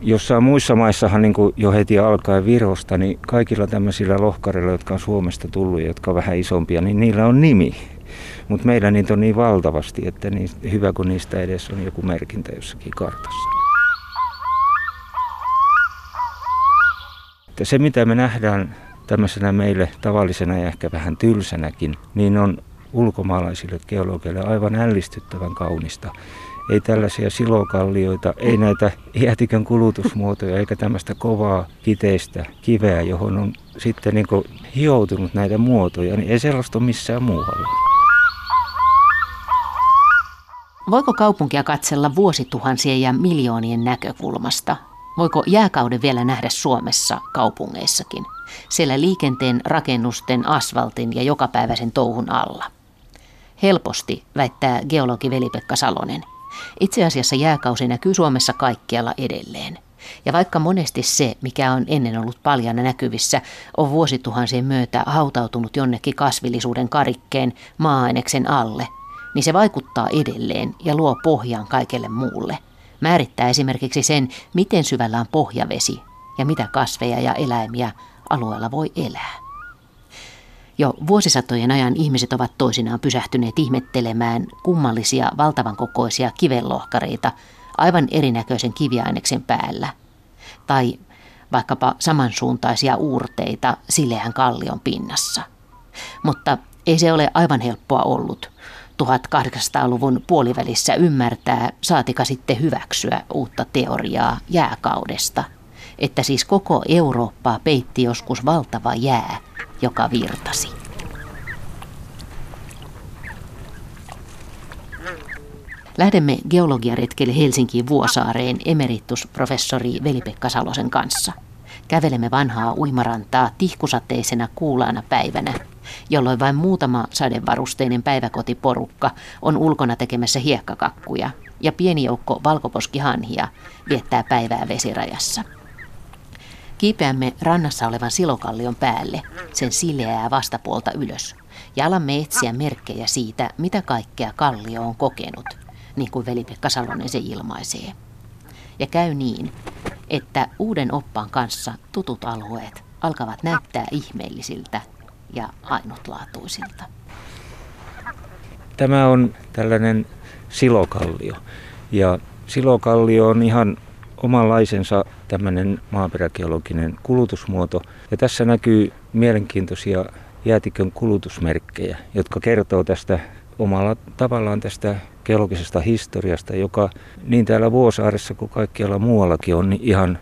Jossain muissa maissahan niin kuin jo heti alkaen Virosta, niin kaikilla tämmöisillä lohkareilla, jotka on Suomesta tullut ja jotka on vähän isompia, niin niillä on nimi. Mutta meillä niitä on niin valtavasti, että niin hyvä kun niistä edes on joku merkintä jossakin kartassa. Että se mitä me nähdään tämmöisenä meille tavallisena ja ehkä vähän tylsänäkin, niin on ulkomaalaisille geologeille aivan ällistyttävän kaunista. Ei tällaisia silokallioita, ei näitä jäätikön kulutusmuotoja eikä tämmöistä kovaa kiteistä kiveä, johon on sitten niin hioutunut näitä muotoja, niin ei sellaista ole missään muualla. Voiko kaupunkia katsella vuosituhansien ja miljoonien näkökulmasta? Voiko jääkauden vielä nähdä Suomessa kaupungeissakin? Siellä liikenteen, rakennusten, asfaltin ja jokapäiväisen touhun alla. Helposti, väittää geologi Veli-Pekka Salonen. Itse asiassa jääkausi näkyy Suomessa kaikkialla edelleen. Ja vaikka monesti se, mikä on ennen ollut paljon näkyvissä, on vuosituhansien myötä hautautunut jonnekin kasvillisuuden karikkeen maa-aineksen alle, niin se vaikuttaa edelleen ja luo pohjan kaikelle muulle. Määrittää esimerkiksi sen, miten syvällä on pohjavesi ja mitä kasveja ja eläimiä alueella voi elää. Jo vuosisatojen ajan ihmiset ovat toisinaan pysähtyneet ihmettelemään kummallisia valtavan kokoisia kivenlohkareita aivan erinäköisen kiviaineksen päällä. Tai vaikkapa samansuuntaisia uurteita sileän kallion pinnassa. Mutta ei se ole aivan helppoa ollut. 1800-luvun puolivälissä ymmärtää, saatika sitten hyväksyä uutta teoriaa jääkaudesta – että siis koko Eurooppaa peitti joskus valtava jää, joka virtasi. Lähdemme geologiaretkelle Helsinkiin Vuosaareen emeritusprofessori Veli-Pekka Salosen kanssa. Kävelemme vanhaa uimarantaa tihkusateisena kuulaana päivänä, jolloin vain muutama sadevarusteinen päiväkotiporukka on ulkona tekemässä hiekkakakkuja ja pieni joukko valkoposkihanhia viettää päivää vesirajassa. Kiipeämme rannassa olevan silokallion päälle, sen sileää vastapuolta ylös, ja alamme etsiä merkkejä siitä, mitä kaikkea kallio on kokenut, niin kuin veli-Pekka Salonen se ilmaisee. Ja käy niin, että uuden oppaan kanssa tutut alueet alkavat näyttää ihmeellisiltä ja ainutlaatuisilta. Tämä on tällainen silokallio. Ja silokallio on ihan omanlaisensa tämmöinen maaperägeologinen kulutusmuoto. Ja tässä näkyy mielenkiintoisia jäätikön kulutusmerkkejä, jotka kertoo tästä omalla tavallaan tästä geologisesta historiasta, joka niin täällä Vuosaaressa kuin kaikkialla muuallakin on ihan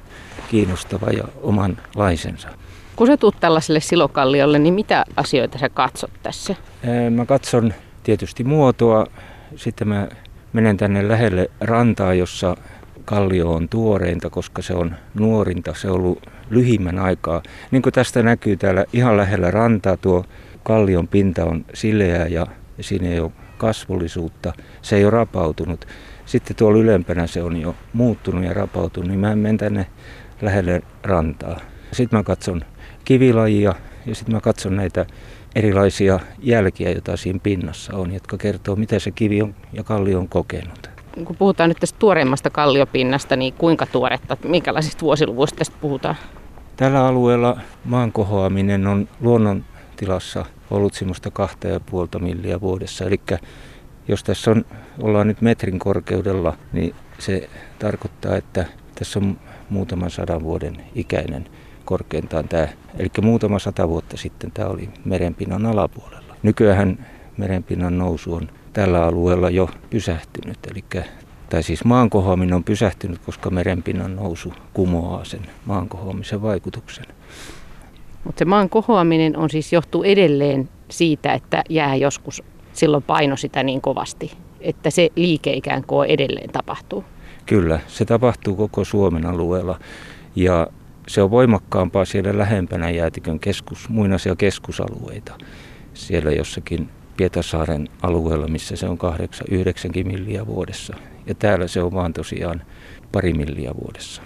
kiinnostava ja omanlaisensa. Kun sä tulet tällaiselle silokalliolle, niin mitä asioita sä katsot tässä? Mä katson tietysti muotoa, sitten mä menen tänne lähelle rantaa, jossa kallio on tuoreinta, koska se on nuorinta, se on ollut lyhimmän aikaa. Niin kuin tästä näkyy täällä ihan lähellä rantaa, tuo kallion pinta on sileä ja siinä ei ole kasvullisuutta, se ei ole rapautunut. Sitten tuolla ylempänä se on jo muuttunut ja rapautunut, niin mä menen tänne lähelle rantaa. Sitten mä katson kivilajia ja sitten mä katson näitä erilaisia jälkiä, joita siinä pinnassa on, jotka kertoo, mitä se kivi on ja kallio on kokenut kun puhutaan nyt tästä tuoreimmasta kalliopinnasta, niin kuinka tuoretta, minkälaisista vuosiluvuista tästä puhutaan? Tällä alueella maan kohoaminen on luonnontilassa ollut semmoista kahta ja puolta milliä vuodessa. Eli jos tässä on, ollaan nyt metrin korkeudella, niin se tarkoittaa, että tässä on muutaman sadan vuoden ikäinen korkeintaan tämä. Eli muutama sata vuotta sitten tämä oli merenpinnan alapuolella. Nykyään merenpinnan nousu on tällä alueella jo pysähtynyt. Eli, tai siis maan kohoaminen on pysähtynyt, koska merenpinnan nousu kumoaa sen maan kohoamisen vaikutuksen. Mutta se maan kohoaminen on siis johtuu edelleen siitä, että jää joskus silloin paino sitä niin kovasti, että se liike ikään kuin edelleen tapahtuu. Kyllä, se tapahtuu koko Suomen alueella ja se on voimakkaampaa siellä lähempänä jäätikön keskus, muinaisia keskusalueita. Siellä jossakin Pietasaaren alueella, missä se on 8-9 milliä vuodessa. Ja täällä se on vaan tosiaan pari milliä vuodessa.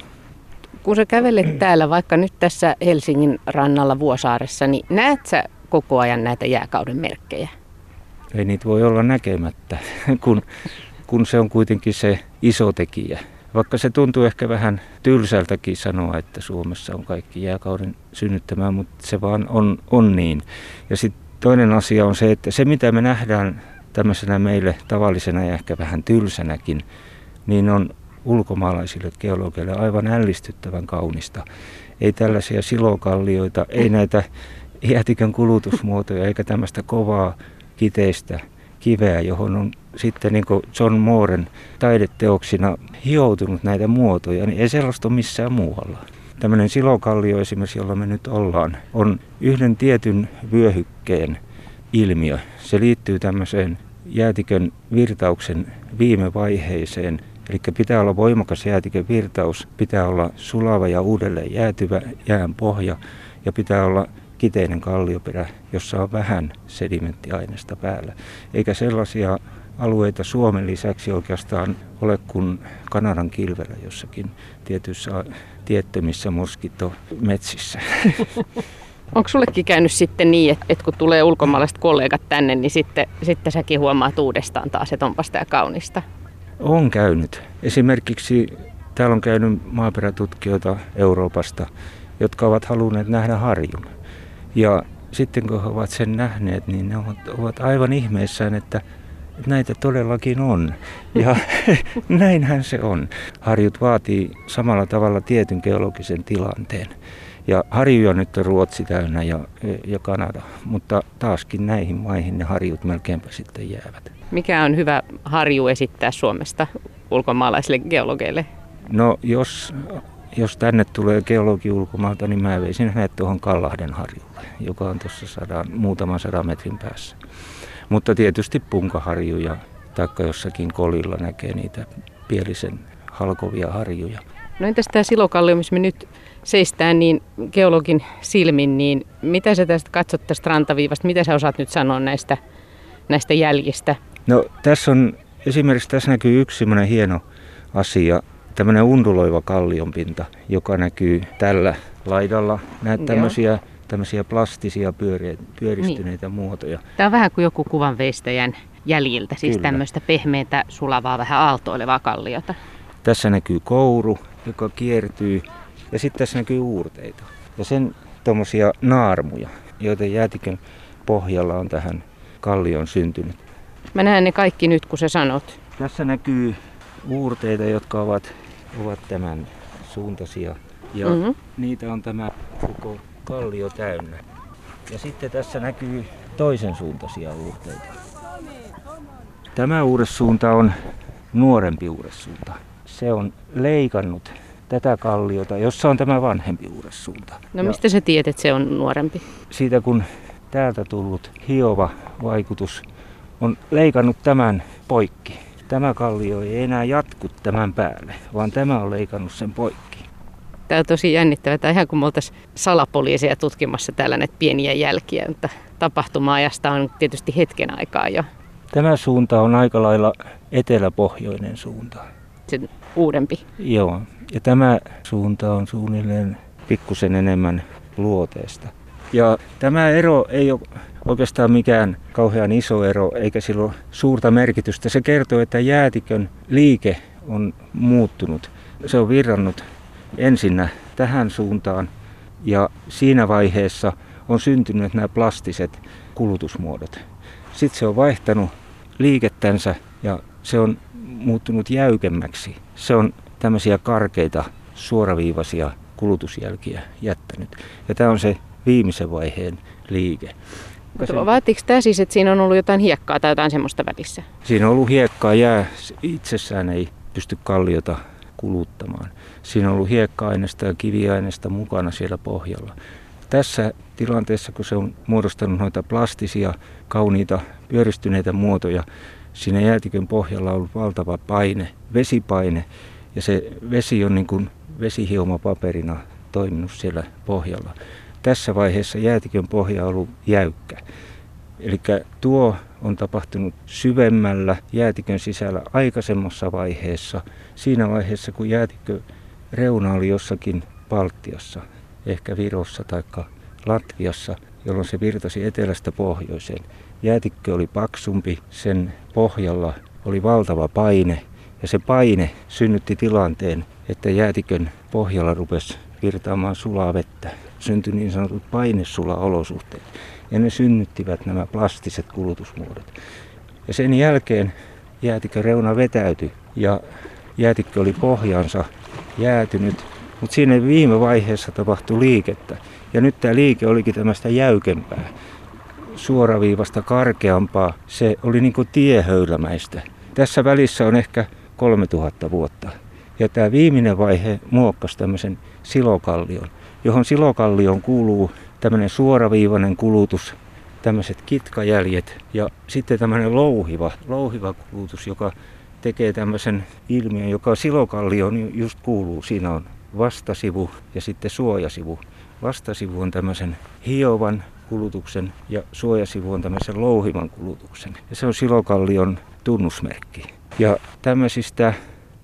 Kun sä kävelet täällä vaikka nyt tässä Helsingin rannalla Vuosaaressa, niin näet sä koko ajan näitä jääkauden merkkejä? Ei niitä voi olla näkemättä, kun, kun se on kuitenkin se iso tekijä. Vaikka se tuntuu ehkä vähän tylsältäkin sanoa, että Suomessa on kaikki jääkauden synnyttämää, mutta se vaan on, on niin. Ja sitten toinen asia on se, että se mitä me nähdään tämmöisenä meille tavallisena ja ehkä vähän tylsänäkin, niin on ulkomaalaisille geologeille aivan ällistyttävän kaunista. Ei tällaisia silokallioita, ei näitä jäätikön kulutusmuotoja eikä tämmöistä kovaa kiteistä kiveä, johon on sitten niin John Mooren taideteoksina hioutunut näitä muotoja, niin ei sellaista ole missään muualla. Tämmöinen silokallio esimerkiksi, jolla me nyt ollaan, on yhden tietyn vyöhykkeen ilmiö. Se liittyy tämmöiseen jäätikön virtauksen viime vaiheeseen. Eli pitää olla voimakas jäätikön virtaus, pitää olla sulava ja uudelleen jäätyvä jään pohja ja pitää olla kiteinen kallioperä, jossa on vähän sedimenttiaineesta päällä. Eikä sellaisia alueita Suomen lisäksi oikeastaan ole kuin Kanadan kilvellä jossakin tietyissä tiettömissä metsissä. Onko sullekin käynyt sitten niin, että, että kun tulee ulkomaalaiset kollegat tänne, niin sitten, sitten säkin huomaat uudestaan taas, että onpa sitä kaunista? On käynyt. Esimerkiksi täällä on käynyt maaperätutkijoita Euroopasta, jotka ovat halunneet nähdä harjun. Ja sitten kun he ovat sen nähneet, niin ne ovat aivan ihmeissään, että näitä todellakin on. Ja näinhän se on. Harjut vaatii samalla tavalla tietyn geologisen tilanteen. Ja harjuja nyt on Ruotsi täynnä ja, ja Kanada, mutta taaskin näihin maihin ne harjut melkeinpä sitten jäävät. Mikä on hyvä harju esittää Suomesta ulkomaalaisille geologeille? No jos, jos tänne tulee geologi ulkomailta, niin mä veisin hänet tuohon Kallahden harjulle, joka on tuossa sadan, muutaman sadan metrin päässä. Mutta tietysti punkaharjuja, taikka jossakin kolilla näkee niitä pielisen halkovia harjuja. No entäs tämä silokallio, missä me nyt seistään niin geologin silmin, niin mitä sä tästä katsot tästä rantaviivasta, mitä sä osaat nyt sanoa näistä, näistä jäljistä? No tässä on, esimerkiksi tässä näkyy yksi semmoinen hieno asia, tämmöinen unduloiva kallionpinta, joka näkyy tällä laidalla. Näet tämmöisiä, tämmöisiä plastisia pyöriä, pyöristyneitä niin. muotoja. Tämä on vähän kuin joku kuvanveistäjän jäljiltä, siis Kyllä. tämmöistä pehmeää, sulavaa, vähän aaltoilevaa kalliota. Tässä näkyy kouru, joka kiertyy ja sitten tässä näkyy uurteita. Ja sen tuommoisia naarmuja, joita jäätikön pohjalla on tähän kallioon syntynyt. Mä näen ne kaikki nyt, kun sä sanot. Tässä näkyy uurteita, jotka ovat, ovat tämän suuntaisia. Ja mm-hmm. niitä on tämä koko kallio täynnä. Ja sitten tässä näkyy toisen suuntaisia uurteita. Tämä uudessuunta on nuorempi uudessuunta. Se on leikannut tätä kalliota, jossa on tämä vanhempi uudessuunta. No mistä ja sä tiedät, että se on nuorempi? Siitä kun täältä tullut hiova vaikutus on leikannut tämän poikki. Tämä kallio ei enää jatku tämän päälle, vaan tämä on leikannut sen poikki. Tämä on tosi jännittävää. Tämä on ihan kuin me oltaisiin salapoliiseja tutkimassa täällä näitä pieniä jälkiä, mutta tapahtuma-ajasta on tietysti hetken aikaa jo. Tämä suunta on aika lailla eteläpohjoinen suunta. Se uudempi. Joo, ja tämä suunta on suunnilleen pikkusen enemmän luoteesta. Ja tämä ero ei ole oikeastaan mikään kauhean iso ero, eikä sillä ole suurta merkitystä. Se kertoo, että jäätikön liike on muuttunut. Se on virrannut ensinnä tähän suuntaan ja siinä vaiheessa on syntynyt nämä plastiset kulutusmuodot. Sitten se on vaihtanut liikettänsä ja se on muuttunut jäykemmäksi. Se on tämmöisiä karkeita, suoraviivaisia kulutusjälkiä jättänyt. Ja tämä on se viimeisen vaiheen liike. Mutta vaatiiko tämä siis, että siinä on ollut jotain hiekkaa tai jotain semmoista välissä? Siinä on ollut hiekkaa, jää itsessään ei pysty kalliota kuluttamaan. Siinä on ollut hiekka-aineesta ja kiviaineesta mukana siellä pohjalla. Tässä tilanteessa, kun se on muodostanut noita plastisia, kauniita, pyöristyneitä muotoja, siinä jäätikön pohjalla on ollut valtava paine, vesipaine, ja se vesi on niin kuin vesihiomapaperina toiminut siellä pohjalla. Tässä vaiheessa jäätikön pohja on ollut jäykkä. Eli tuo on tapahtunut syvemmällä jäätikön sisällä aikaisemmassa vaiheessa, siinä vaiheessa kun jäätikö reuna oli jossakin Baltiassa, ehkä Virossa tai Latviassa, jolloin se virtasi etelästä pohjoiseen. Jäätikkö oli paksumpi, sen pohjalla oli valtava paine Ja se paine synnytti tilanteen, että jäätikön pohjalla rupesi virtaamaan sulaa vettä. Syntyi niin sanotut painesula-olosuhteet. Ja ne synnyttivät nämä plastiset kulutusmuodot. Ja sen jälkeen jäätikön reuna vetäytyi ja jäätikkö oli pohjansa jäätynyt, mutta siinä viime vaiheessa tapahtui liikettä. Ja nyt tämä liike olikin tämmöistä jäykempää, suoraviivasta karkeampaa. Se oli niin kuin tiehöylämäistä. Tässä välissä on ehkä 3000 vuotta. Ja tämä viimeinen vaihe muokkasi tämmöisen silokallion, johon silokallioon kuuluu tämmöinen suoraviivainen kulutus, tämmöiset kitkajäljet ja sitten tämmöinen louhiva, louhiva kulutus, joka tekee tämmöisen ilmiön, joka silokallioon just kuuluu. Siinä on vastasivu ja sitten suojasivu. Vastasivu on tämmöisen hiovan kulutuksen ja suojasivu on tämmöisen louhivan kulutuksen. Ja se on silokallion tunnusmerkki. Ja tämmöisistä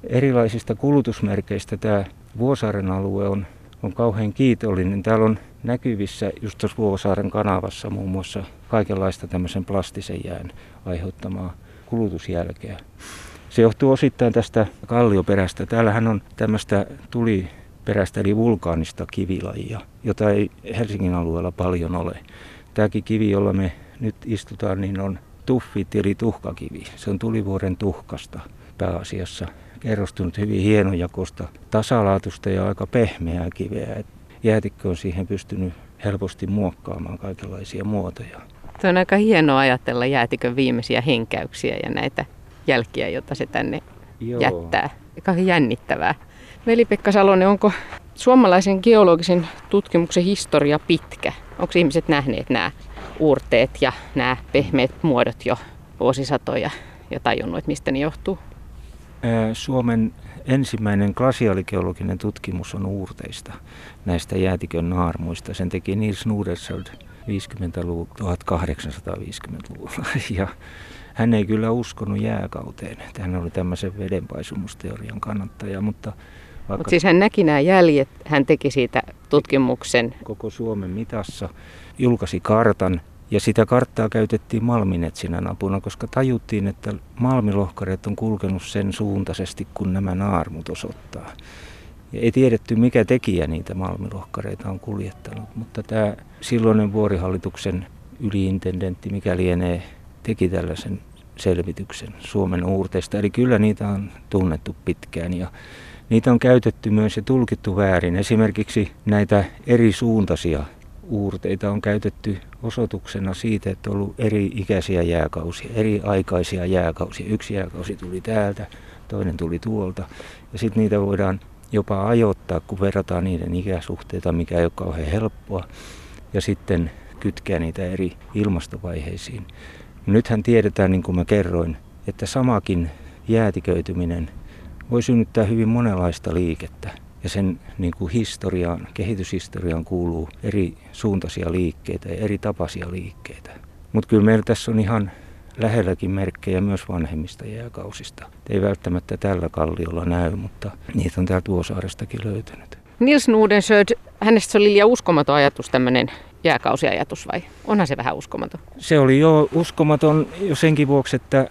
erilaisista kulutusmerkeistä tämä Vuosaaren alue on, on kauhean kiitollinen. Täällä on näkyvissä just tuossa Vuosaaren kanavassa muun muassa kaikenlaista tämmöisen plastisen jään aiheuttamaa kulutusjälkeä. Se johtuu osittain tästä kallioperästä. Täällähän on tämmöistä tuliperäistä eli vulkaanista kivilajia, jota ei Helsingin alueella paljon ole. Tämäkin kivi, jolla me nyt istutaan, niin on tuffit eli tuhkakivi. Se on tulivuoren tuhkasta pääasiassa kerrostunut hyvin hienojakosta, tasalaatusta ja aika pehmeää kiveä. Jäätikkö on siihen pystynyt helposti muokkaamaan kaikenlaisia muotoja. Se on aika hienoa ajatella jäätikön viimeisiä henkäyksiä ja näitä jälkiä, joita se tänne Joo. jättää. Kauhean jännittävää. Veli-Pekka Salonen, onko suomalaisen geologisen tutkimuksen historia pitkä? Onko ihmiset nähneet nämä uurteet ja nämä pehmeät muodot jo vuosisatoja ja tajunnut, että mistä ne johtuu? Suomen ensimmäinen glasiaalikeologinen tutkimus on uurteista, näistä jäätikön naarmuista. Sen teki Nils Nordenskjöld 50-luvulla, 1850-luvulla. Ja hän ei kyllä uskonut jääkauteen. Hän oli tämmöisen vedenpaisumusteorian kannattaja, mutta vaikka Mutta siis hän näki nämä jäljet, hän teki siitä tutkimuksen. Koko Suomen mitassa julkaisi kartan ja sitä karttaa käytettiin malminetsinän apuna, koska tajuttiin, että malmilohkareet on kulkenut sen suuntaisesti, kun nämä naarmut osoittaa. Ja ei tiedetty, mikä tekijä niitä malmilohkareita on kuljettanut, mutta tämä silloinen vuorihallituksen yliintendentti, mikä lienee, teki tällaisen selvityksen Suomen uurteista. Eli kyllä niitä on tunnettu pitkään ja niitä on käytetty myös ja tulkittu väärin. Esimerkiksi näitä eri suuntaisia uurteita on käytetty osoituksena siitä, että on ollut eri ikäisiä jääkausia, eri aikaisia jääkausia. Yksi jääkausi tuli täältä, toinen tuli tuolta. Ja sitten niitä voidaan jopa ajoittaa, kun verrataan niiden ikäsuhteita, mikä ei ole kauhean helppoa. Ja sitten kytkeä niitä eri ilmastovaiheisiin. Nythän tiedetään, niin kuin mä kerroin, että samakin jäätiköityminen voi synnyttää hyvin monenlaista liikettä ja sen niin kuin historiaan, kehityshistoriaan kuuluu eri suuntaisia liikkeitä ja eri tapaisia liikkeitä. Mutta kyllä meillä tässä on ihan lähelläkin merkkejä myös vanhemmista jääkausista. Ei välttämättä tällä kalliolla näy, mutta niitä on täältä Vuosaarestakin löytynyt. Nils Nudensjöd, hänestä se oli liian uskomaton ajatus tämmöinen jääkausiajatus vai onhan se vähän uskomaton? Se oli jo uskomaton jo senkin vuoksi, että,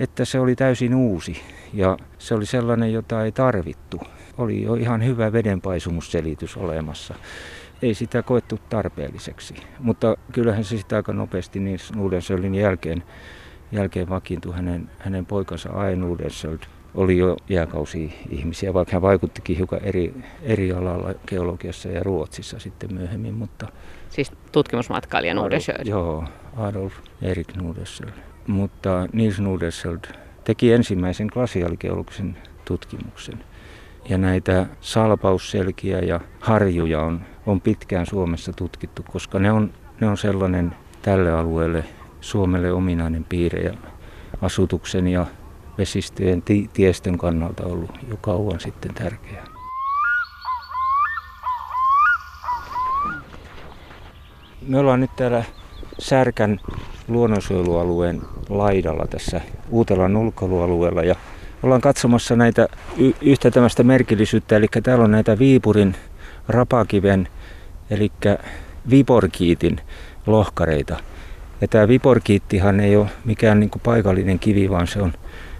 että se oli täysin uusi ja se oli sellainen, jota ei tarvittu oli jo ihan hyvä vedenpaisumusselitys olemassa. Ei sitä koettu tarpeelliseksi, mutta kyllähän se sitä aika nopeasti niin Nudensöldin jälkeen, jälkeen vakiintui hänen, hänen poikansa Ae Nudensöld oli jo jääkausi-ihmisiä, vaikka hän vaikuttikin hiukan eri, eri alalla geologiassa ja Ruotsissa sitten myöhemmin. Mutta siis tutkimusmatkailija Nudensöld? Joo, Adolf Erik Nudensöld. Mutta Nils Nudensöld teki ensimmäisen glasiaalikeologisen tutkimuksen. Ja näitä salpausselkiä ja harjuja on, on pitkään Suomessa tutkittu, koska ne on, ne on sellainen tälle alueelle Suomelle ominainen piirre ja asutuksen ja vesistöjen ti- tiestön kannalta ollut jo kauan sitten tärkeää. Me ollaan nyt täällä Särkän luonnonsuojelualueen laidalla tässä Uutelan ulkoilualueella ja ollaan katsomassa näitä y- yhtä tämmöistä merkillisyyttä, eli täällä on näitä Viipurin rapakiven, eli Viporkiitin lohkareita. Ja tämä Viporkiittihan ei ole mikään niin paikallinen kivi, vaan se on,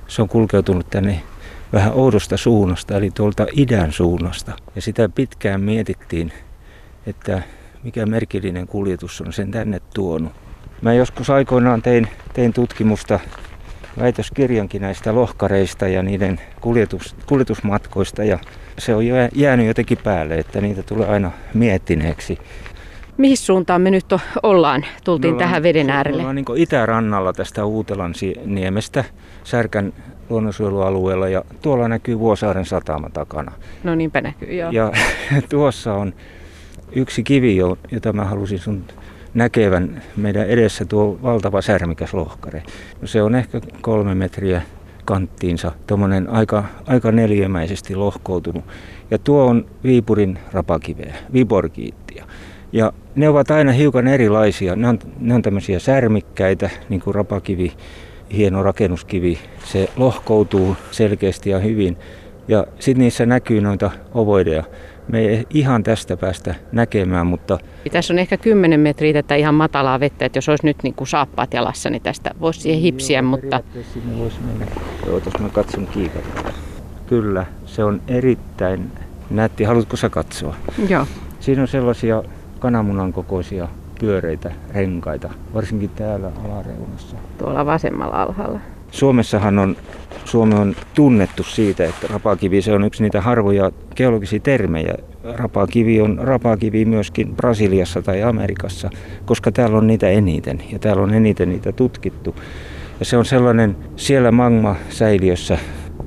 se on kulkeutunut tänne vähän oudosta suunnasta, eli tuolta idän suunnasta. Ja sitä pitkään mietittiin, että mikä merkillinen kuljetus on sen tänne tuonut. Mä joskus aikoinaan tein, tein tutkimusta väitöskirjankin näistä lohkareista ja niiden kuljetus, kuljetusmatkoista ja se on jäänyt jotenkin päälle, että niitä tulee aina miettineeksi. Mihin suuntaan me nyt ollaan? Tultiin ollaan, tähän veden äärelle. Ollaan niin itärannalla tästä Uutelan niemestä Särkän luonnonsuojelualueella ja tuolla näkyy Vuosaaren satama takana. No niinpä näkyy, joo. Ja tuossa on yksi kivi, jota mä halusin sun näkevän meidän edessä tuo valtava särmikäs lohkare. No se on ehkä kolme metriä kanttiinsa, tuommoinen aika, aika neliömäisesti lohkoutunut. Ja tuo on Viipurin rapakiveä, Viborgiittia. Ja ne ovat aina hiukan erilaisia. Ne on, ne on tämmöisiä särmikkäitä, niin kuin rapakivi, hieno rakennuskivi. Se lohkoutuu selkeästi ja hyvin. Ja sitten niissä näkyy noita ovoideja. Me ei ihan tästä päästä näkemään, mutta... Tässä on ehkä 10 metriä tätä ihan matalaa vettä, että jos olisi nyt niin kuin saappaat jalassa, niin tästä voisi siihen hipsiä, Joo, mutta... Sinne voisi mennä. Joo, mä katson kiikata. Kyllä, se on erittäin nätti. Haluatko sä katsoa? Joo. Siinä on sellaisia kananmunan kokoisia pyöreitä renkaita, varsinkin täällä alareunassa. Tuolla vasemmalla alhaalla. Suomessahan on, Suomi on tunnettu siitä, että rapakivi se on yksi niitä harvoja geologisia termejä. Rapakivi on rapakivi myöskin Brasiliassa tai Amerikassa, koska täällä on niitä eniten ja täällä on eniten niitä tutkittu. Ja se on sellainen siellä magma-säiliössä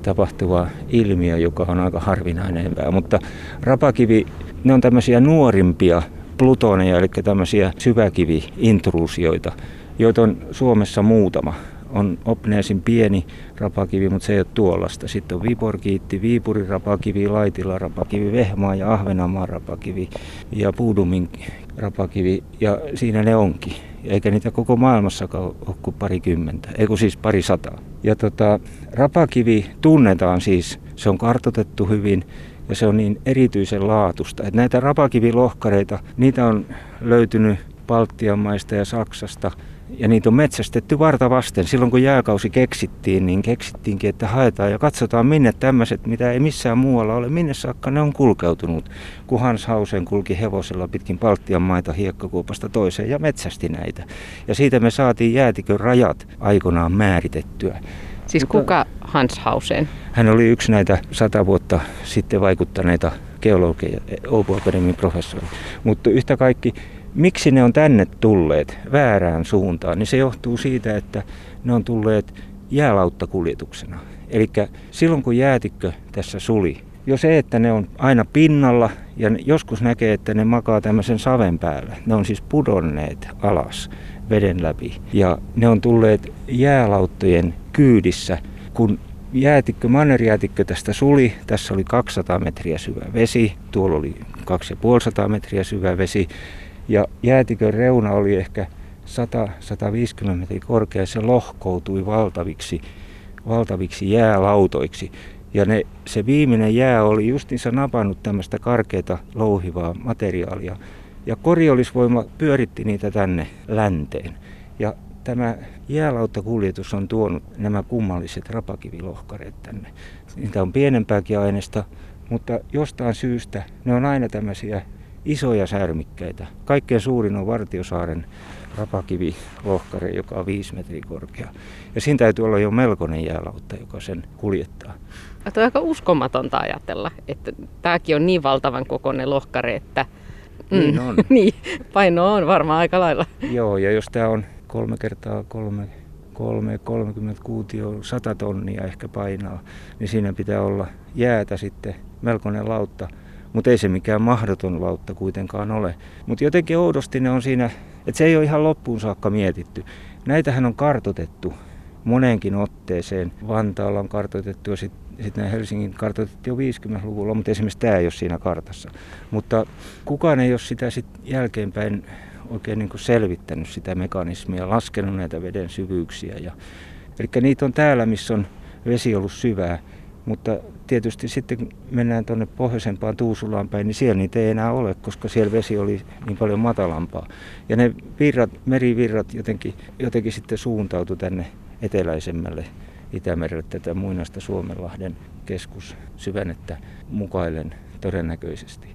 tapahtuva ilmiö, joka on aika harvinainen. Mutta rapakivi, ne on tämmöisiä nuorimpia plutoneja, eli tämmöisiä syväkivi-intruusioita, joita on Suomessa muutama on Opneesin pieni rapakivi, mutta se ei ole tuollaista. Sitten on Viborgiitti, Viipurin rapakivi, Laitila rapakivi, Vehmaa ja Ahvenanmaan rapakivi ja Puudumin rapakivi ja siinä ne onkin. Eikä niitä koko maailmassakaan ole kuin parikymmentä, eikö siis pari sataa. Ja tota, rapakivi tunnetaan siis, se on kartotettu hyvin ja se on niin erityisen laatusta. Että näitä rapakivilohkareita, niitä on löytynyt Baltian maista ja Saksasta – ja niitä on metsästetty varta vasten. Silloin kun jääkausi keksittiin, niin keksittiinkin, että haetaan ja katsotaan minne tämmöiset, mitä ei missään muualla ole, minne saakka ne on kulkeutunut. Kun Hans Hausen kulki hevosella pitkin Baltian maita hiekkakuopasta toiseen ja metsästi näitä. Ja siitä me saatiin jäätikön rajat aikoinaan määritettyä. Siis kuka Hans Hausen? Hän oli yksi näitä sata vuotta sitten vaikuttaneita geologeja, Åbo Akademin professori. Mutta yhtä kaikki Miksi ne on tänne tulleet väärään suuntaan, niin se johtuu siitä, että ne on tulleet jäälauttakuljetuksena. Eli silloin kun jäätikkö tässä suli, jo se, että ne on aina pinnalla ja joskus näkee, että ne makaa tämmöisen saven päällä. Ne on siis pudonneet alas veden läpi ja ne on tulleet jäälauttojen kyydissä, kun jäätikkö, mannerjäätikkö tästä suli. Tässä oli 200 metriä syvä vesi, tuolla oli 250 metriä syvä vesi ja jäätikön reuna oli ehkä 100-150 metriä korkea. Se lohkoutui valtaviksi, valtaviksi jäälautoiksi. Ja ne, se viimeinen jää oli justiinsa napannut tämmöistä karkeata louhivaa materiaalia. Ja korjollisvoima pyöritti niitä tänne länteen. Ja tämä jäälauttakuljetus on tuonut nämä kummalliset rapakivilohkareet tänne. Niitä on pienempääkin aineesta, mutta jostain syystä ne on aina tämmöisiä isoja särmikkeitä. Kaikkein suurin on Vartiosaaren rapakivilohkare, joka on 5 metriä korkea. Ja siinä täytyy olla jo melkoinen jäälautta, joka sen kuljettaa. Tämä on aika uskomatonta ajatella, että tämäkin on niin valtavan kokoinen lohkare, että mm, niin, on. niin, paino on varmaan aika lailla. Joo, ja jos tämä on kolme kertaa kolme, kolme 30 kuutio, 100 tonnia ehkä painaa, niin siinä pitää olla jäätä sitten melkoinen lautta – mutta ei se mikään mahdoton lautta kuitenkaan ole. Mutta jotenkin oudosti ne on siinä, että se ei ole ihan loppuun saakka mietitty. Näitähän on kartotettu moneenkin otteeseen. Vantaalla on kartoitettu ja sitten sit Helsingin kartoitettiin jo 50-luvulla, mutta esimerkiksi tämä ei ole siinä kartassa. Mutta kukaan ei ole sitä sitten jälkeenpäin oikein niin kuin selvittänyt sitä mekanismia, laskenut näitä veden syvyyksiä. Ja, eli niitä on täällä, missä on vesi ollut syvää. Mutta tietysti sitten mennään tuonne pohjoisempaan Tuusulaan päin, niin siellä niitä ei enää ole, koska siellä vesi oli niin paljon matalampaa. Ja ne virrat, merivirrat jotenkin, jotenkin sitten suuntautu tänne eteläisemmälle Itämerelle tätä muinaista Suomenlahden keskussyvennettä mukailen todennäköisesti.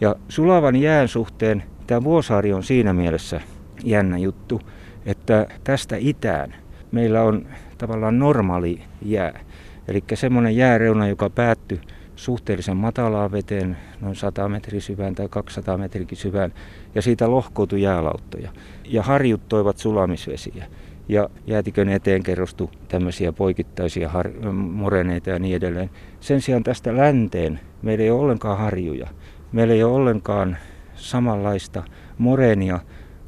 Ja sulavan jään suhteen tämä Vuosaari on siinä mielessä jännä juttu, että tästä itään meillä on tavallaan normaali jää. Eli semmoinen jääreuna, joka päättyi suhteellisen matalaan veteen, noin 100 metriä syvään tai 200 metriäkin syvään, ja siitä lohkoutui jäälauttoja. Ja harjut toivat sulamisvesiä. Ja jäätikön eteen kerrostui tämmöisiä poikittaisia har- moreneita ja niin edelleen. Sen sijaan tästä länteen meillä ei ole ollenkaan harjuja. Meillä ei ole ollenkaan samanlaista morenia,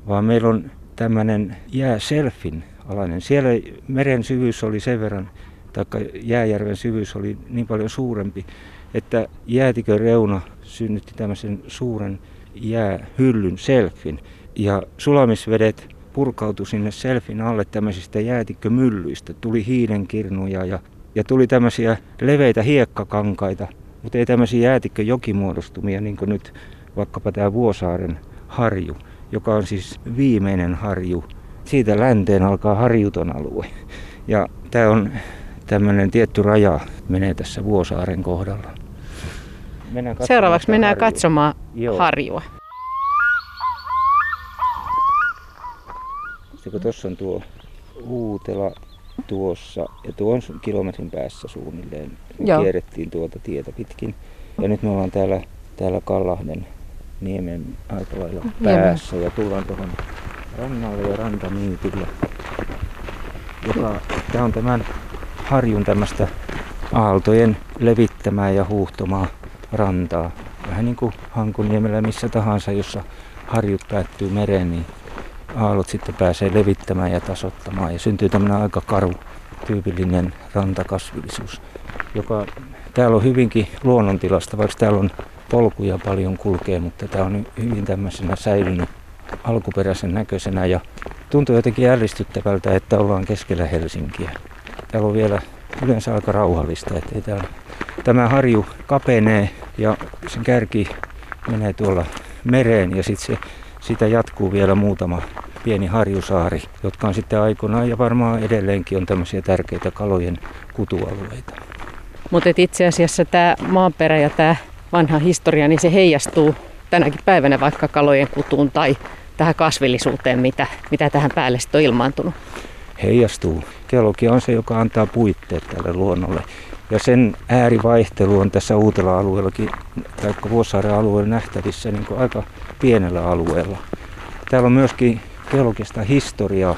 vaan meillä on tämmöinen jääselfin alainen. Siellä meren syvyys oli sen verran, tai jääjärven syvyys oli niin paljon suurempi, että jäätikön reuna synnytti tämmöisen suuren jäähyllyn selfin. Ja sulamisvedet purkautui sinne selfin alle tämmöisistä jäätikkömyllyistä. Tuli hiilenkirnuja ja, ja tuli tämmöisiä leveitä hiekkakankaita, mutta ei tämmöisiä jäätikköjokimuodostumia niin kuin nyt vaikkapa tämä Vuosaaren harju, joka on siis viimeinen harju. Siitä länteen alkaa harjuton alue. Ja tämä on tämmöinen tietty raja menee tässä Vuosaaren kohdalla. Mennään Seuraavaksi mennään harjua. katsomaan Joo. harjua. Sitten tuossa on tuo Uutela tuossa, ja tuo on kilometrin päässä suunnilleen. Me Joo. kierrettiin tuota tietä pitkin. Ja nyt me ollaan täällä, täällä Kallahden niemen aika lailla päässä ja tullaan tuohon rannalle ja rantaniitille. Joka, tämä on tämän harjun tämmöistä aaltojen levittämää ja huuhtomaa rantaa. Vähän niin kuin Hankuniemellä missä tahansa, jossa harjut päättyy mereen, niin aallot sitten pääsee levittämään ja tasottamaan. Ja syntyy tämmöinen aika karu, tyypillinen rantakasvillisuus, joka täällä on hyvinkin luonnontilasta, vaikka täällä on polkuja paljon kulkee, mutta tämä on hyvin tämmöisenä säilynyt alkuperäisen näköisenä ja tuntuu jotenkin ällistyttävältä, että ollaan keskellä Helsinkiä. Täällä on vielä yleensä aika rauhallista, että täällä tämä harju kapenee ja sen kärki menee tuolla mereen ja sitten se, sitä jatkuu vielä muutama pieni harjusaari, jotka on sitten aikoinaan ja varmaan edelleenkin on tämmöisiä tärkeitä kalojen kutualueita. Mutta itse asiassa tämä maanperä ja tämä vanha historia, niin se heijastuu tänäkin päivänä vaikka kalojen kutuun tai tähän kasvillisuuteen, mitä, mitä tähän päälle sitten on ilmaantunut. Heijastuu. Geologia on se, joka antaa puitteet tälle luonnolle. Ja sen äärivaihtelu on tässä uutella alueellakin, tai Vuosaaren alueella nähtävissä niin kuin aika pienellä alueella. Täällä on myöskin geologista historiaa.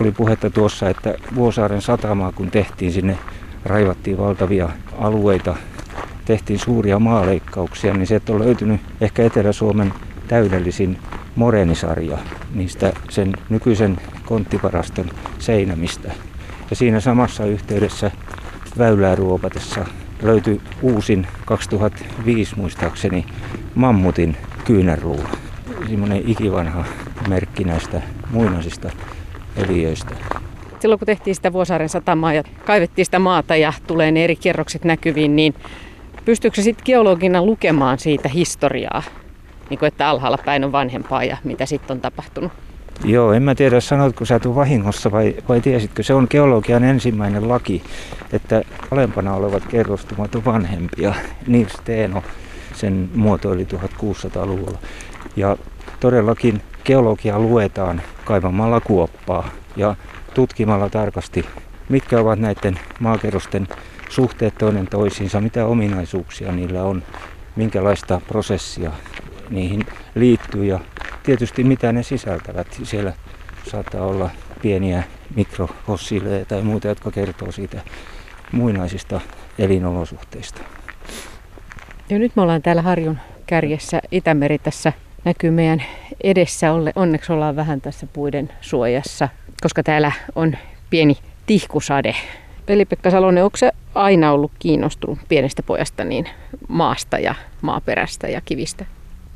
Oli puhetta tuossa, että Vuosaaren satamaa kun tehtiin sinne, raivattiin valtavia alueita, tehtiin suuria maaleikkauksia, niin se on löytynyt ehkä Etelä-Suomen täydellisin morenisarja niistä sen nykyisen konttivaraston seinämistä. Ja siinä samassa yhteydessä väylää ruopatessa löytyi uusin 2005 muistaakseni mammutin kyynärruuva. Semmoinen ikivanha merkki näistä muinaisista eliöistä. Silloin kun tehtiin sitä Vuosaaren satamaa ja kaivettiin sitä maata ja tulee ne eri kerrokset näkyviin, niin pystyykö sitten geologina lukemaan siitä historiaa? Niin kuin, että alhaalla päin on vanhempaa ja mitä sitten on tapahtunut? Joo, en mä tiedä, sanoitko sä tuu vahingossa vai, vai tiesitkö. Se on geologian ensimmäinen laki, että alempana olevat kerrostumat on vanhempia. Nils Teeno sen muotoili 1600-luvulla. Ja todellakin geologia luetaan kaivamalla kuoppaa ja tutkimalla tarkasti, mitkä ovat näiden maakerrosten suhteet toinen toisiinsa, mitä ominaisuuksia niillä on, minkälaista prosessia niihin liittyy ja tietysti mitä ne sisältävät. Siellä saattaa olla pieniä mikrofossiileja tai muuta, jotka kertoo siitä muinaisista elinolosuhteista. Ja nyt me ollaan täällä Harjun kärjessä. Itämeri tässä näkyy meidän edessä. Onneksi ollaan vähän tässä puiden suojassa, koska täällä on pieni tihkusade. Veli-Pekka Salonen, onko se aina ollut kiinnostunut pienestä pojasta niin maasta ja maaperästä ja kivistä?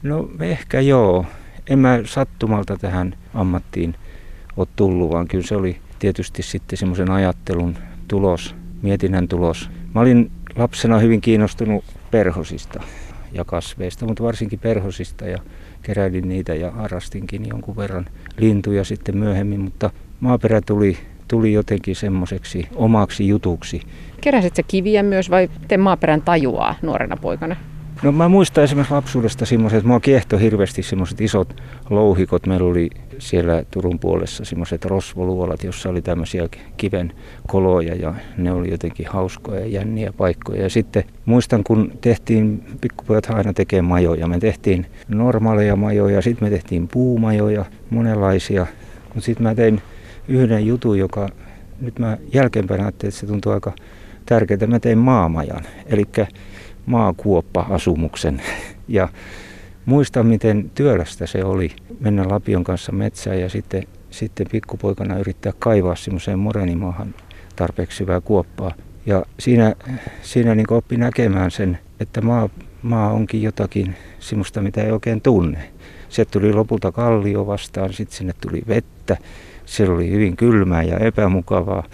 No ehkä joo. En mä sattumalta tähän ammattiin ole tullut, vaan kyllä se oli tietysti sitten semmoisen ajattelun tulos, mietinnän tulos. Mä olin lapsena hyvin kiinnostunut perhosista ja kasveista, mutta varsinkin perhosista ja keräilin niitä ja harrastinkin jonkun verran lintuja sitten myöhemmin, mutta maaperä tuli tuli jotenkin semmoiseksi omaksi jutuksi. Keräsit sä kiviä myös vai te maaperän tajuaa nuorena poikana? No mä muistan esimerkiksi lapsuudesta semmoiset, mua kiehto hirveästi semmoiset isot louhikot. Meillä oli siellä Turun puolessa semmoiset rosvoluolat, jossa oli tämmöisiä kiven koloja ja ne oli jotenkin hauskoja ja jänniä paikkoja. Ja sitten muistan, kun tehtiin, pikkupojat aina tekee majoja. Me tehtiin normaaleja majoja, sitten me tehtiin puumajoja, monenlaisia. Mutta sitten mä tein yhden jutun, joka nyt mä jälkeenpäin ajattelin, että se tuntuu aika tärkeää. Mä tein maamajan. Eli maakuoppa-asumuksen. Ja muistan, miten työlästä se oli mennä Lapion kanssa metsään ja sitten, sitten pikkupoikana yrittää kaivaa semmoiseen morenimaahan tarpeeksi syvää kuoppaa. Ja siinä, siinä niin oppi näkemään sen, että maa, maa onkin jotakin semmoista, mitä ei oikein tunne. Se tuli lopulta kallio vastaan, sitten sinne tuli vettä. Se oli hyvin kylmää ja epämukavaa,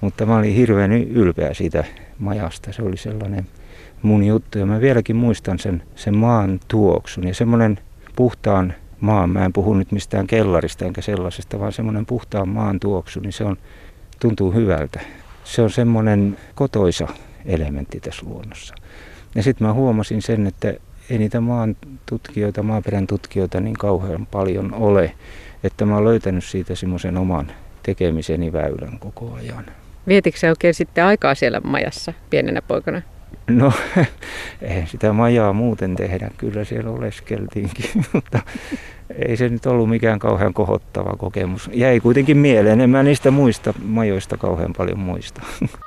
mutta mä olin hirveän ylpeä siitä majasta. Se oli sellainen mun juttu. Ja mä vieläkin muistan sen, sen maan tuoksun ja semmoinen puhtaan maan, mä en puhu nyt mistään kellarista enkä sellaisesta, vaan semmoinen puhtaan maan tuoksu, niin se on, tuntuu hyvältä. Se on semmoinen kotoisa elementti tässä luonnossa. Ja sitten mä huomasin sen, että ei niitä maan tutkijoita, maaperän tutkijoita niin kauhean paljon ole, että mä oon löytänyt siitä semmoisen oman tekemiseni väylän koko ajan. Vietitkö se oikein sitten aikaa siellä majassa pienenä poikana? No, eihän sitä majaa muuten tehdä, kyllä siellä oleskeltiinkin, mutta ei se nyt ollut mikään kauhean kohottava kokemus. Jäi kuitenkin mieleen, en mä niistä muista majoista kauhean paljon muista.